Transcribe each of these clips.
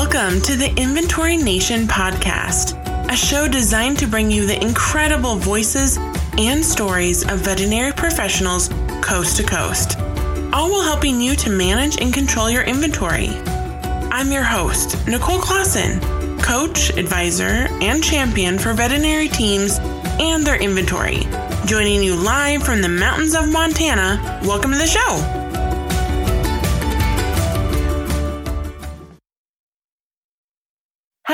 Welcome to the Inventory Nation podcast, a show designed to bring you the incredible voices and stories of veterinary professionals coast to coast, all while helping you to manage and control your inventory. I'm your host, Nicole Clausen, coach, advisor, and champion for veterinary teams and their inventory. Joining you live from the mountains of Montana, welcome to the show.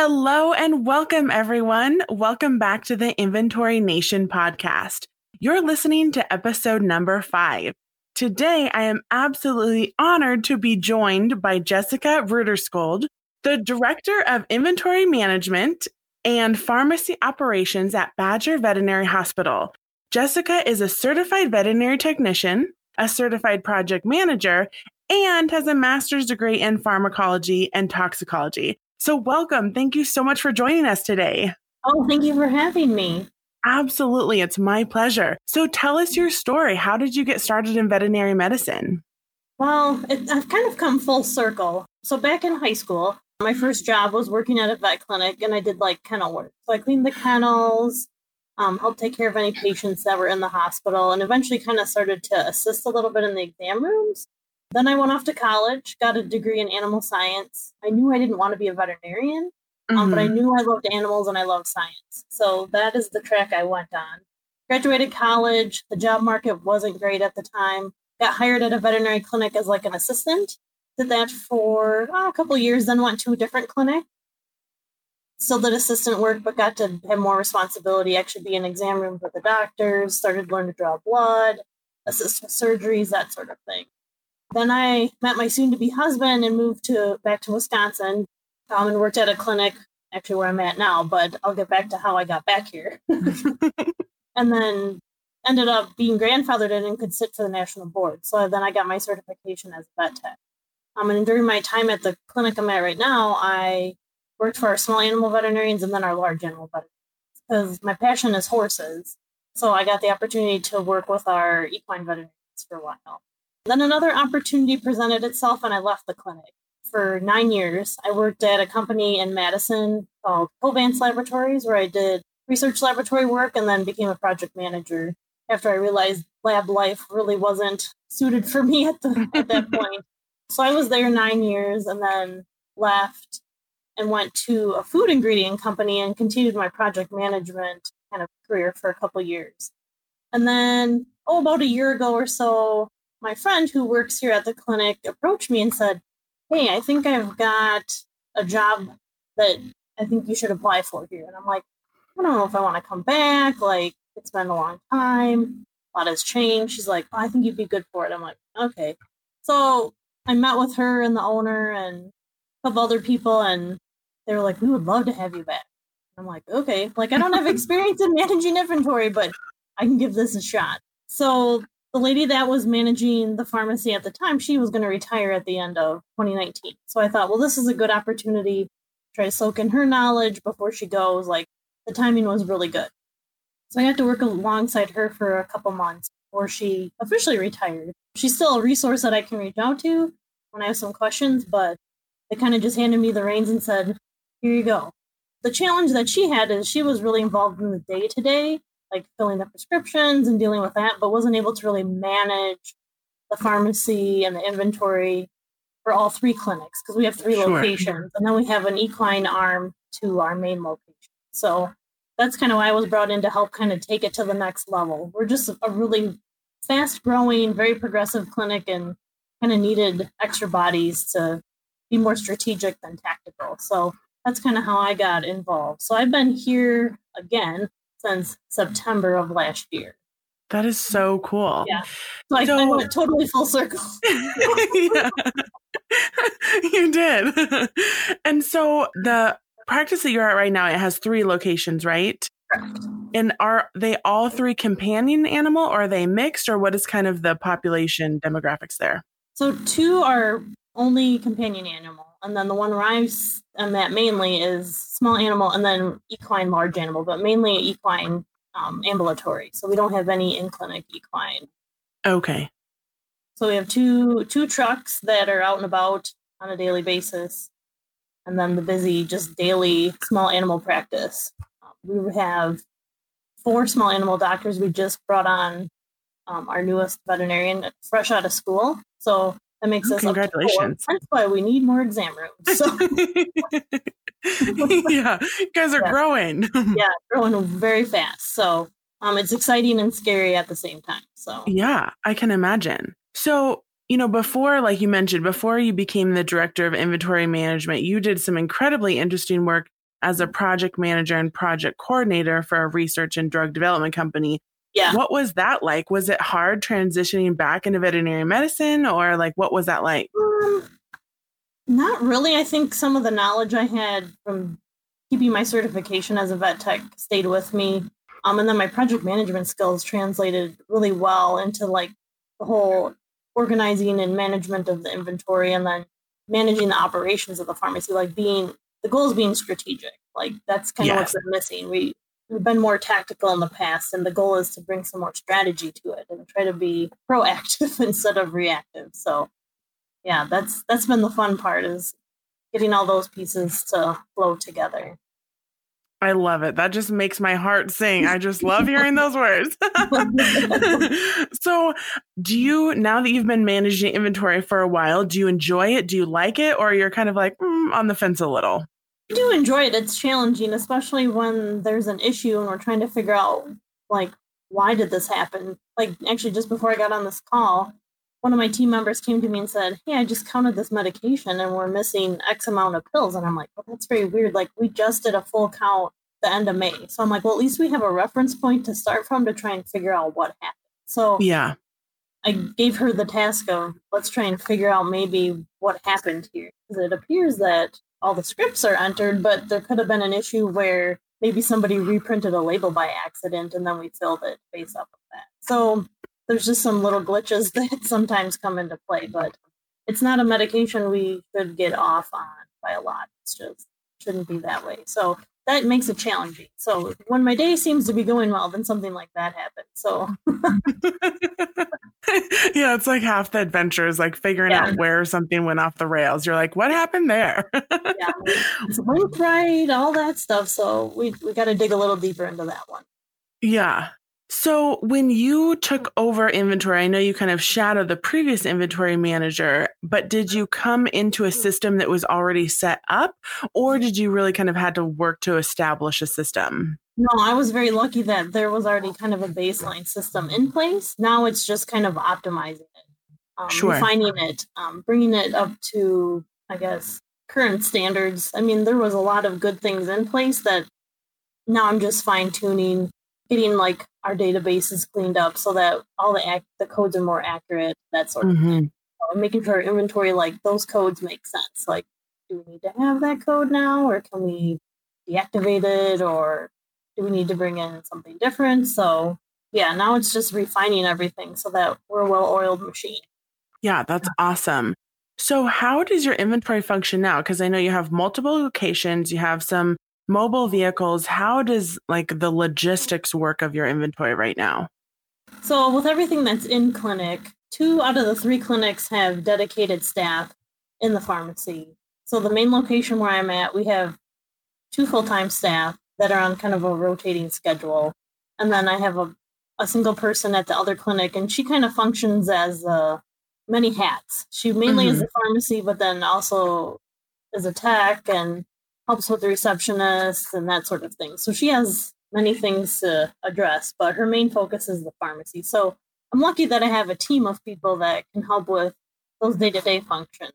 Hello and welcome, everyone. Welcome back to the Inventory Nation podcast. You're listening to episode number five. Today, I am absolutely honored to be joined by Jessica Ruderskold, the Director of Inventory Management and Pharmacy Operations at Badger Veterinary Hospital. Jessica is a certified veterinary technician, a certified project manager, and has a master's degree in pharmacology and toxicology. So, welcome. Thank you so much for joining us today. Oh, thank you for having me. Absolutely. It's my pleasure. So, tell us your story. How did you get started in veterinary medicine? Well, it, I've kind of come full circle. So, back in high school, my first job was working at a vet clinic and I did like kennel work. So, I cleaned the kennels, um, helped take care of any patients that were in the hospital, and eventually kind of started to assist a little bit in the exam rooms. Then I went off to college, got a degree in animal science. I knew I didn't want to be a veterinarian, mm-hmm. um, but I mm-hmm. knew I loved animals and I loved science. So that is the track I went on. Graduated college. The job market wasn't great at the time. Got hired at a veterinary clinic as like an assistant. Did that for oh, a couple years, then went to a different clinic. Still did assistant work, but got to have more responsibility, actually be in exam rooms with the doctors, started learning to draw blood, assist with surgeries, that sort of thing. Then I met my soon to be husband and moved to back to Wisconsin um, and worked at a clinic, actually where I'm at now, but I'll get back to how I got back here. and then ended up being grandfathered in and could sit for the national board. So then I got my certification as a vet tech. Um, and during my time at the clinic I'm at right now, I worked for our small animal veterinarians and then our large animal veterinarians because my passion is horses. So I got the opportunity to work with our equine veterinarians for a while. Then another opportunity presented itself, and I left the clinic. For nine years, I worked at a company in Madison called Covance Laboratories, where I did research laboratory work and then became a project manager after I realized lab life really wasn't suited for me at, the, at that point. So I was there nine years and then left and went to a food ingredient company and continued my project management kind of career for a couple years. And then, oh, about a year ago or so, my friend who works here at the clinic approached me and said, Hey, I think I've got a job that I think you should apply for here. And I'm like, I don't know if I want to come back. Like, it's been a long time. A lot has changed. She's like, oh, I think you'd be good for it. I'm like, okay. So I met with her and the owner and a couple other people, and they were like, we would love to have you back. I'm like, okay. Like, I don't have experience in managing inventory, but I can give this a shot. So the lady that was managing the pharmacy at the time, she was going to retire at the end of 2019. So I thought, well, this is a good opportunity to try to soak in her knowledge before she goes. Like the timing was really good. So I got to work alongside her for a couple months before she officially retired. She's still a resource that I can reach out to when I have some questions, but they kind of just handed me the reins and said, here you go. The challenge that she had is she was really involved in the day to day like filling the prescriptions and dealing with that, but wasn't able to really manage the pharmacy and the inventory for all three clinics because we have three sure. locations and then we have an equine arm to our main location. So that's kind of why I was brought in to help kind of take it to the next level. We're just a really fast growing, very progressive clinic and kind of needed extra bodies to be more strategic than tactical. So that's kind of how I got involved. So I've been here again since September of last year. That is so cool. Yeah. So I, so, I went totally full circle. yeah. you did. and so the practice that you're at right now, it has three locations, right? Correct. And are they all three companion animal or are they mixed or what is kind of the population demographics there? So two are only companion animal. And then the one where I'm at mainly is small animal and then equine large animal, but mainly equine um, ambulatory. So we don't have any in clinic equine. Okay. So we have two two trucks that are out and about on a daily basis. and then the busy, just daily small animal practice. We have four small animal doctors. We just brought on um, our newest veterinarian fresh out of school. So that makes us congratulations. That's why we need more exam rooms. So. yeah, you guys are yeah. growing. yeah, growing very fast. So um, it's exciting and scary at the same time. So yeah, I can imagine. So you know, before, like you mentioned, before you became the director of inventory management, you did some incredibly interesting work as a project manager and project coordinator for a research and drug development company. Yeah. What was that like? Was it hard transitioning back into veterinary medicine or like what was that like? Um, not really. I think some of the knowledge I had from keeping my certification as a vet tech stayed with me. Um, and then my project management skills translated really well into like the whole organizing and management of the inventory and then managing the operations of the pharmacy, like being the goal is being strategic. Like that's kind of what's missing. We we've been more tactical in the past, and the goal is to bring some more strategy to it and try to be proactive instead of reactive. So, yeah, that's that's been the fun part is getting all those pieces to flow together. I love it. That just makes my heart sing. I just love hearing those words. so, do you, now that you've been managing inventory for a while, do you enjoy it? Do you like it? Or you're kind of like mm, on the fence a little? I do enjoy it. It's challenging, especially when there's an issue and we're trying to figure out, like, why did this happen? Like, actually, just before I got on this call, one of my team members came to me and said, Hey, I just counted this medication and we're missing X amount of pills. And I'm like, Well, that's very weird. Like, we just did a full count the end of May. So I'm like, Well, at least we have a reference point to start from to try and figure out what happened. So, yeah. I gave her the task of let's try and figure out maybe what happened here. Because it appears that all the scripts are entered, but there could have been an issue where maybe somebody reprinted a label by accident and then we filled it based off of that. So there's just some little glitches that sometimes come into play, but it's not a medication we should get off on by a lot. It's just shouldn't be that way. So that makes it challenging. So when my day seems to be going well, then something like that happens. So yeah, it's like half the adventure is like figuring yeah. out where something went off the rails. You're like, what happened there? yeah, it's right, all that stuff. So we we got to dig a little deeper into that one. Yeah. So when you took over inventory, I know you kind of shadowed the previous inventory manager, but did you come into a system that was already set up or did you really kind of had to work to establish a system? No, I was very lucky that there was already kind of a baseline system in place. Now it's just kind of optimizing it, um, sure. refining it, um, bringing it up to, I guess, current standards. I mean, there was a lot of good things in place that now I'm just fine tuning, getting like our databases cleaned up so that all the the codes are more accurate, that sort of mm-hmm. thing. So making sure our inventory, like those codes make sense. Like, do we need to have that code now, or can we deactivate it, or do we need to bring in something different? So yeah, now it's just refining everything so that we're a well-oiled machine. Yeah, that's awesome. So how does your inventory function now? Because I know you have multiple locations, you have some mobile vehicles. How does like the logistics work of your inventory right now? So with everything that's in clinic, two out of the three clinics have dedicated staff in the pharmacy. So the main location where I'm at, we have two full-time staff that are on kind of a rotating schedule. And then I have a, a single person at the other clinic, and she kind of functions as uh, many hats. She mainly mm-hmm. is a pharmacy, but then also is a tech and helps with the receptionist and that sort of thing. So she has many things to address, but her main focus is the pharmacy. So I'm lucky that I have a team of people that can help with those day to day functions.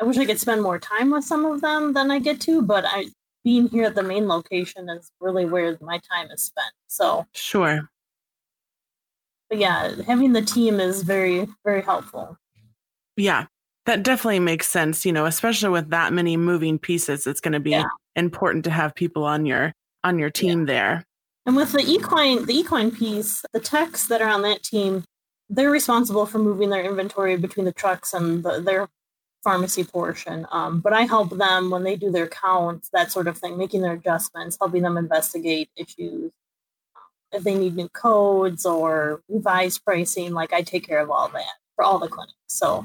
I wish I could spend more time with some of them than I get to, but I being here at the main location is really where my time is spent. So sure. But yeah, having the team is very, very helpful. Yeah, that definitely makes sense. You know, especially with that many moving pieces, it's going to be yeah. important to have people on your on your team yeah. there. And with the equine, the equine piece, the techs that are on that team, they're responsible for moving their inventory between the trucks and the, their pharmacy portion. Um, but I help them when they do their counts, that sort of thing, making their adjustments, helping them investigate issues. If they need new codes or revised pricing, like I take care of all that for all the clinics. So,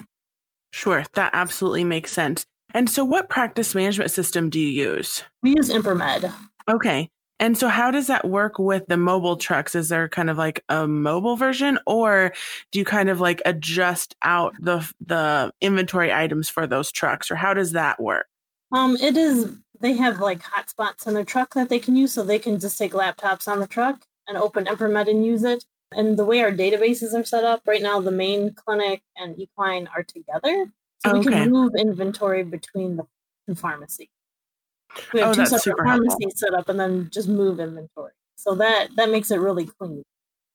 sure, that absolutely makes sense. And so, what practice management system do you use? We use Impromed. Okay. And so, how does that work with the mobile trucks? Is there kind of like a mobile version, or do you kind of like adjust out the the inventory items for those trucks, or how does that work? Um, it is. They have like hotspots in their truck that they can use, so they can just take laptops on the truck and open Impromed and use it. And the way our databases are set up right now, the main clinic and equine are together, so we Okay. can move inventory between the, pharmacy. We have Oh, two separate super helpful. pharmacies set up, and then just move inventory. So that that makes it really clean.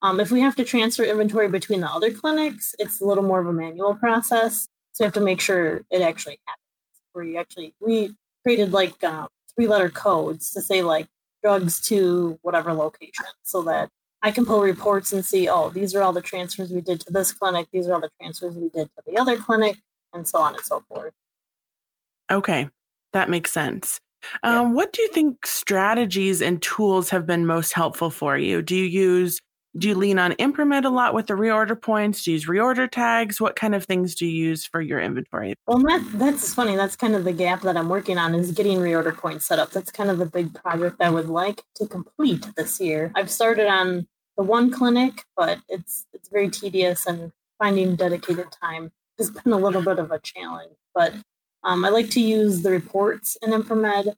Um, if we have to transfer inventory between the other clinics, it's a little more of a manual process. So you have to make sure it actually happens. Where you actually we created like uh, three letter codes to say like drugs to whatever location, so that I can pull reports and see, oh, these are all the transfers we did to this clinic, these are all the transfers we did to the other clinic, and so on and so forth. Okay, that makes sense. Yeah. Um, what do you think strategies and tools have been most helpful for you? Do you use do you lean on Impromed a lot with the reorder points? Do you use reorder tags? What kind of things do you use for your inventory? Well, that that's funny. That's kind of the gap that I'm working on is getting reorder points set up. That's kind of the big project I would like to complete this year. I've started on the one clinic, but it's it's very tedious and finding dedicated time has been a little bit of a challenge. But um, I like to use the reports in Impromed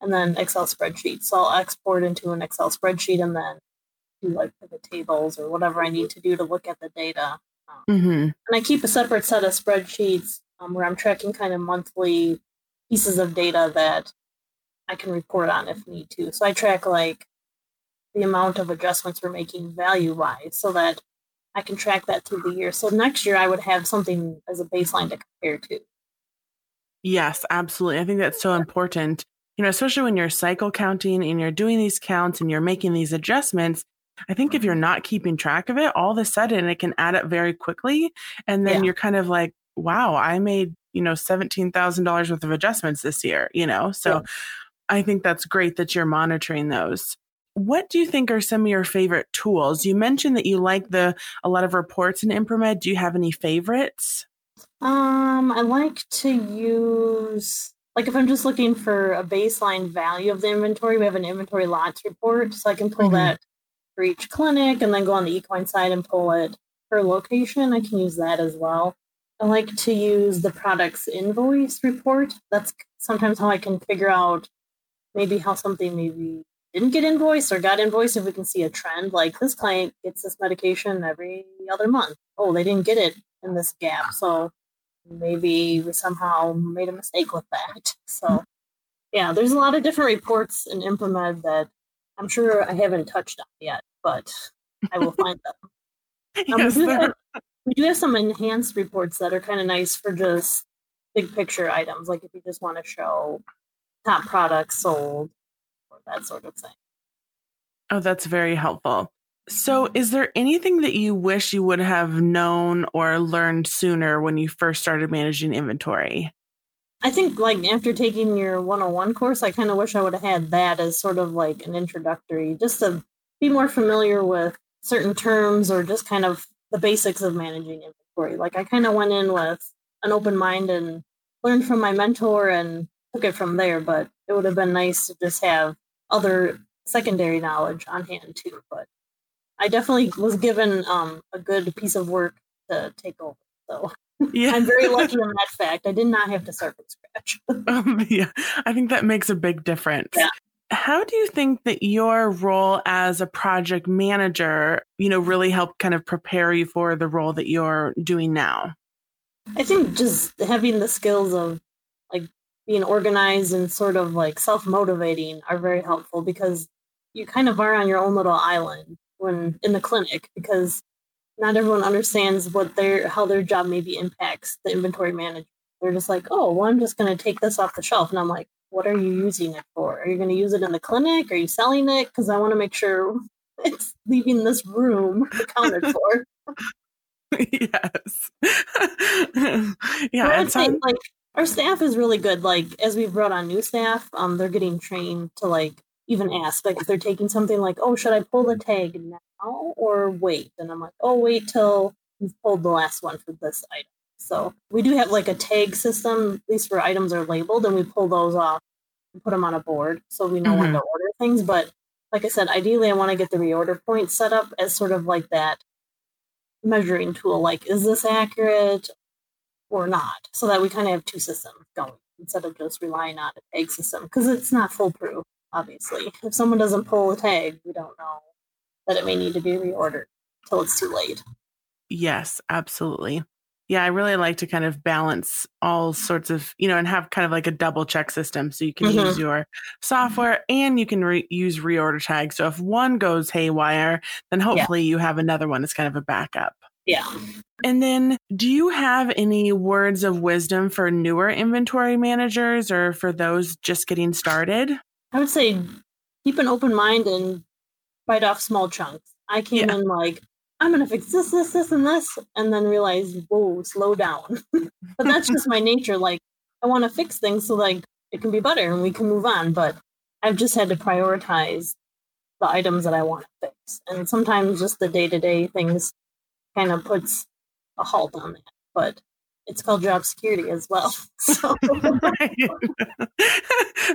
and then Excel spreadsheets. So I'll export into an Excel spreadsheet and then do like pivot tables or whatever I need to do to look at the data. Um, hmm and I keep a separate set of spreadsheets um, where I'm tracking kind of monthly pieces of data that I can report on if need to. So I track like the amount of adjustments we're making value wise so that I can track that through the year. So next year I would have something as a baseline to compare to. Yes, absolutely. I think that's so important. You know, especially when you're cycle counting and you're doing these counts and you're making these adjustments. I think if you're not keeping track of it, all of a sudden it can add up very quickly. And then Yeah. you're kind of like, wow, I made, you know, $17,000 worth of adjustments this year, you know? So Yeah. I think that's great that you're monitoring those. What do you think are some of your favorite tools? You mentioned that you like the a lot of reports in Impromed. Do you have any favorites? Um, I like to use like if I'm just looking for a baseline value of the inventory, we have an inventory lots report, so I can pull Mhm. that for each clinic and then go on the equine side and pull it per location. I can use that as well. I like to use the products invoice report. That's sometimes how I can figure out maybe how something maybe didn't get invoiced or got invoiced if we can see a trend like this client gets this medication every other month oh they didn't get it in this gap so maybe we somehow made a mistake with that so yeah there's a lot of different reports in Impromed that i'm sure i haven't touched on yet but i will find them um, Yes, we, do have, we do have some enhanced reports that are kind of nice for just big picture items like if you just want to show top products sold or that sort of thing Oh, that's very helpful. So, is there anything that you wish you would have known or learned sooner when you first started managing inventory? I think like after taking your 101 course, I kind of wish I would have had that as sort of like an introductory, just to be more familiar with certain terms or just kind of the basics of managing inventory. Like I kind of went in with an open mind and learned from my mentor and took it from there, but it would have been nice to just have other secondary knowledge on hand too. But I definitely was given um, a good piece of work to take over. So Yeah. I'm very lucky in that fact. I did not have to start from scratch. Um, yeah, I think that makes a big difference. Yeah. How do you think that your role as a project manager, you know, really helped kind of prepare you for the role that you're doing now? I think just having the skills of like being organized and sort of like self motivating are very helpful because you kind of are on your own little island when in the clinic because not everyone understands what their how their job maybe impacts the inventory manager. They're just like, oh, well, I'm just going to take this off the shelf, and I'm like, what are you using it for? Are you going to use it in the clinic? Are you selling it? Because I want to make sure it's leaving this room accounted for. yes. Yeah, I'd say like our staff is really good. Like as we've brought on new staff, um, they're getting trained to like even ask like if they're taking something like, oh, should I pull the tag now or wait? And I'm like, oh, wait till you've pulled the last one for this item. So we do have like a tag system, at least where items are labeled, and we pull those off and put them on a board so we know mm-hmm. when to order things. But like I said, ideally, I want to get the reorder point set up as sort of like that measuring tool. Like, is this accurate or not? So that we kind of have two systems going instead of just relying on a tag system because it's not foolproof. Obviously, if someone doesn't pull a tag, we don't know that it may need to be reordered till it's too late. Yes, absolutely. Yeah, I really like to kind of balance all sorts of, you know, and have kind of like a double check system. So you can mm-hmm. use your software and you can re- use reorder tags. So if one goes haywire, then hopefully yeah. you have another one as kind of a backup. Yeah. And then do you have any words of wisdom for newer inventory managers or for those just getting started? I would say keep an open mind and bite off small chunks. I came yeah. in like, I'm gonna fix this, this, this, and this, and then realize, whoa, slow down. but that's just my nature. Like, I want to fix things so like it can be better and we can move on. But I've just had to prioritize the items that I want to fix, and sometimes just the day to day things kind of puts a halt on that. But it's called job security as well. So.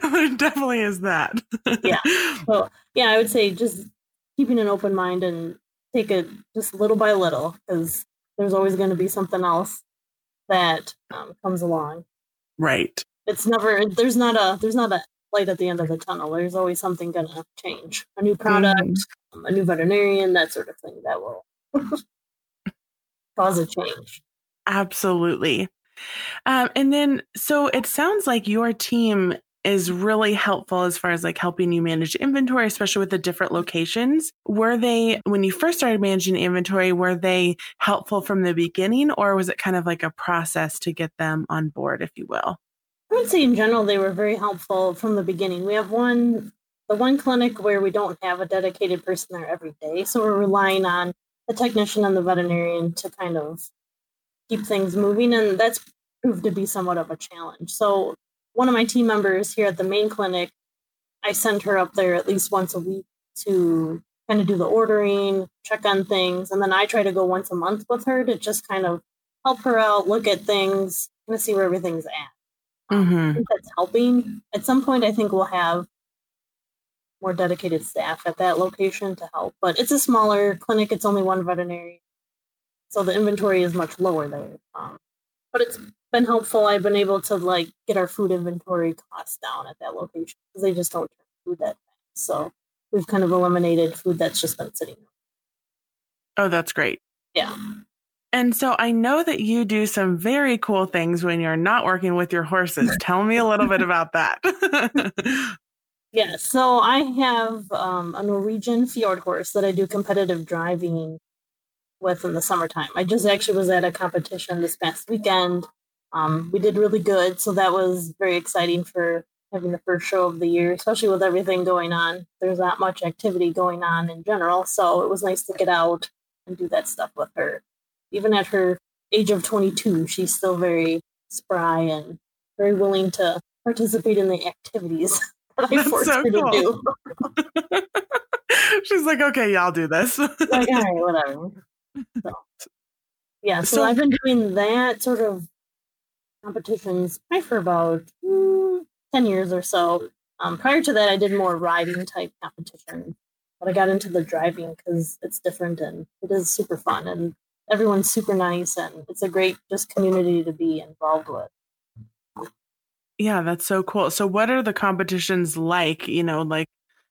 it definitely is that. yeah. So yeah, I would say just keeping an open mind and take it just little by little because there's always going to be something else that um, comes along. Right. It's never there's not a there's not a light at the end of the tunnel. There's always something going to change. A new product, mm. a new veterinarian, that sort of thing that will cause a change. Absolutely. Um, and then, so it sounds like your team is really helpful as far as like helping you manage inventory, especially with the different locations. Were they, when you first started managing inventory, were they helpful from the beginning or was it kind of like a process to get them on board, if you will? I would say in general, they were very helpful from the beginning. We have one, the one clinic where we don't have a dedicated person there every day. So we're relying on the technician and the veterinarian to kind of keep things moving. And that's proved to be somewhat of a challenge. So one of my team members here at the main clinic, I send her up there at least once a week to kind of do the ordering, check on things, and then I try to go once a month with her to just kind of help her out, look at things, kind of see where everything's at. Mm-hmm. that's helping. At some point, I think we'll have more dedicated staff at that location to help, but it's a smaller clinic. It's only one veterinary, so the inventory is much lower there. Um, but it's been helpful. I've been able to like get our food inventory costs down at that location because they just don't turn food that fast. So we've kind of eliminated food that's just been sitting. Oh, that's great. Yeah. And so I know that you do some very cool things when you're not working with your horses. Tell me a little bit about that. yeah, so I have um, a Norwegian fjord horse that I do competitive driving with in the summertime. I just actually was at a competition this past weekend um, we did really good, so that was very exciting for having the first show of the year, especially with everything going on. There's not much activity going on in general, so it was nice to get out and do that stuff with her. Even at her age of 22, she's still very spry and very willing to participate in the activities that I forced so her cool. to do. she's like, okay, yeah, I'll do this. like, all right, whatever. So, yeah, so, so I've been doing that sort of competitions probably for about mm, 10 years or so. Um, prior to that, I did more riding type competition, but I got into the driving because it's different and it is super fun and everyone's super nice and it's a great just community to be involved with. Yeah, that's so cool. So, what are the competitions like? You know, like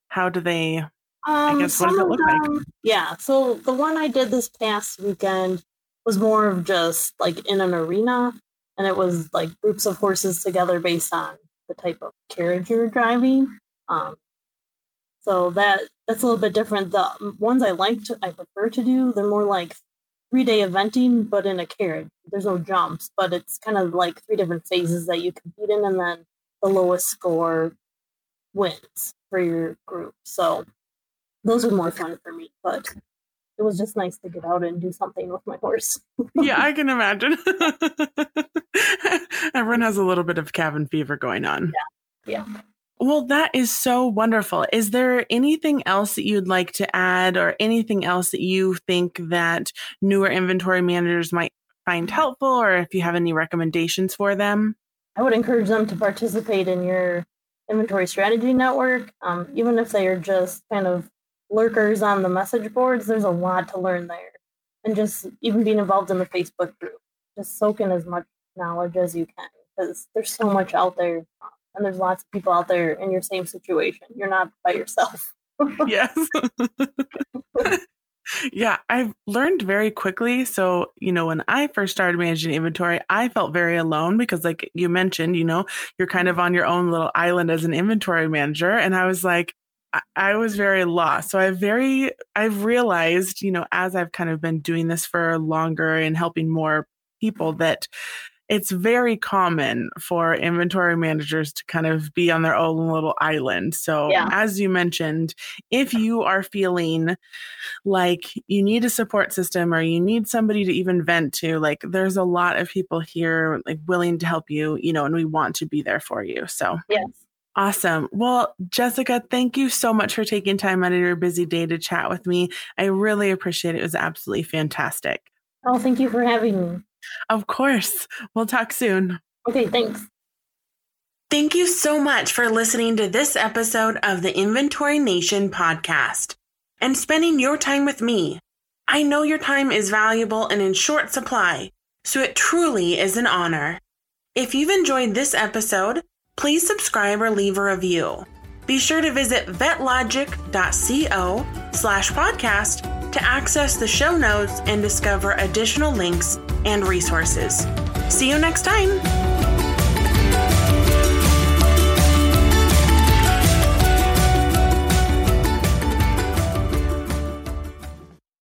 how do they? Um, I guess what does it look them, like? Yeah, so the one I did this past weekend was more of just like in an arena and it was like groups of horses together based on the type of carriage you're driving. Um, so that that's a little bit different. The ones I like to, I prefer to do, they're more like three day eventing, but in a carriage. There's no jumps, but it's kind of like three different phases that you compete in, and then the lowest score wins for your group. So those are more fun for me, but it was just nice to get out and do something with my horse. yeah, I can imagine. Everyone has a little bit of cabin fever going on. Yeah. Yeah. Well, that is so wonderful. Is there anything else that you'd like to add or anything else that you think that newer inventory managers might find helpful or if you have any recommendations for them? I would encourage them to participate in your inventory strategy network, um, even if they are just kind of lurkers on the message boards. There's a lot to learn there, and just even being involved in the Facebook group, just soak in as much knowledge as you can because there's so much out there, and there's lots of people out there in your same situation. You're not by yourself. yes. yeah, I've learned very quickly. So, you know, when I first started managing inventory, I felt very alone because, like you mentioned, you know, you're kind of on your own little island as an inventory manager. And I was like, I was very lost. So I very, I've realized, you know, as I've kind of been doing this for longer and helping more people that it's very common for inventory managers to kind of be on their own little island. So, yeah. as you mentioned, if you are feeling like you need a support system or you need somebody to even vent to, like there's a lot of people here like willing to help you, you know, and we want to be there for you. So, yes. Awesome. Well, Jessica, thank you so much for taking time out of your busy day to chat with me. I really appreciate it. It was absolutely fantastic. Oh, thank you for having me. Of course. We'll talk soon. Okay, thanks. Thank you so much for listening to this episode of the Inventory Nation podcast and spending your time with me. I know your time is valuable and in short supply, so it truly is an honor. If you've enjoyed this episode, please subscribe or leave a review. Be sure to visit vetlogic.co slash podcast to access the show notes and discover additional links and resources. See you next time.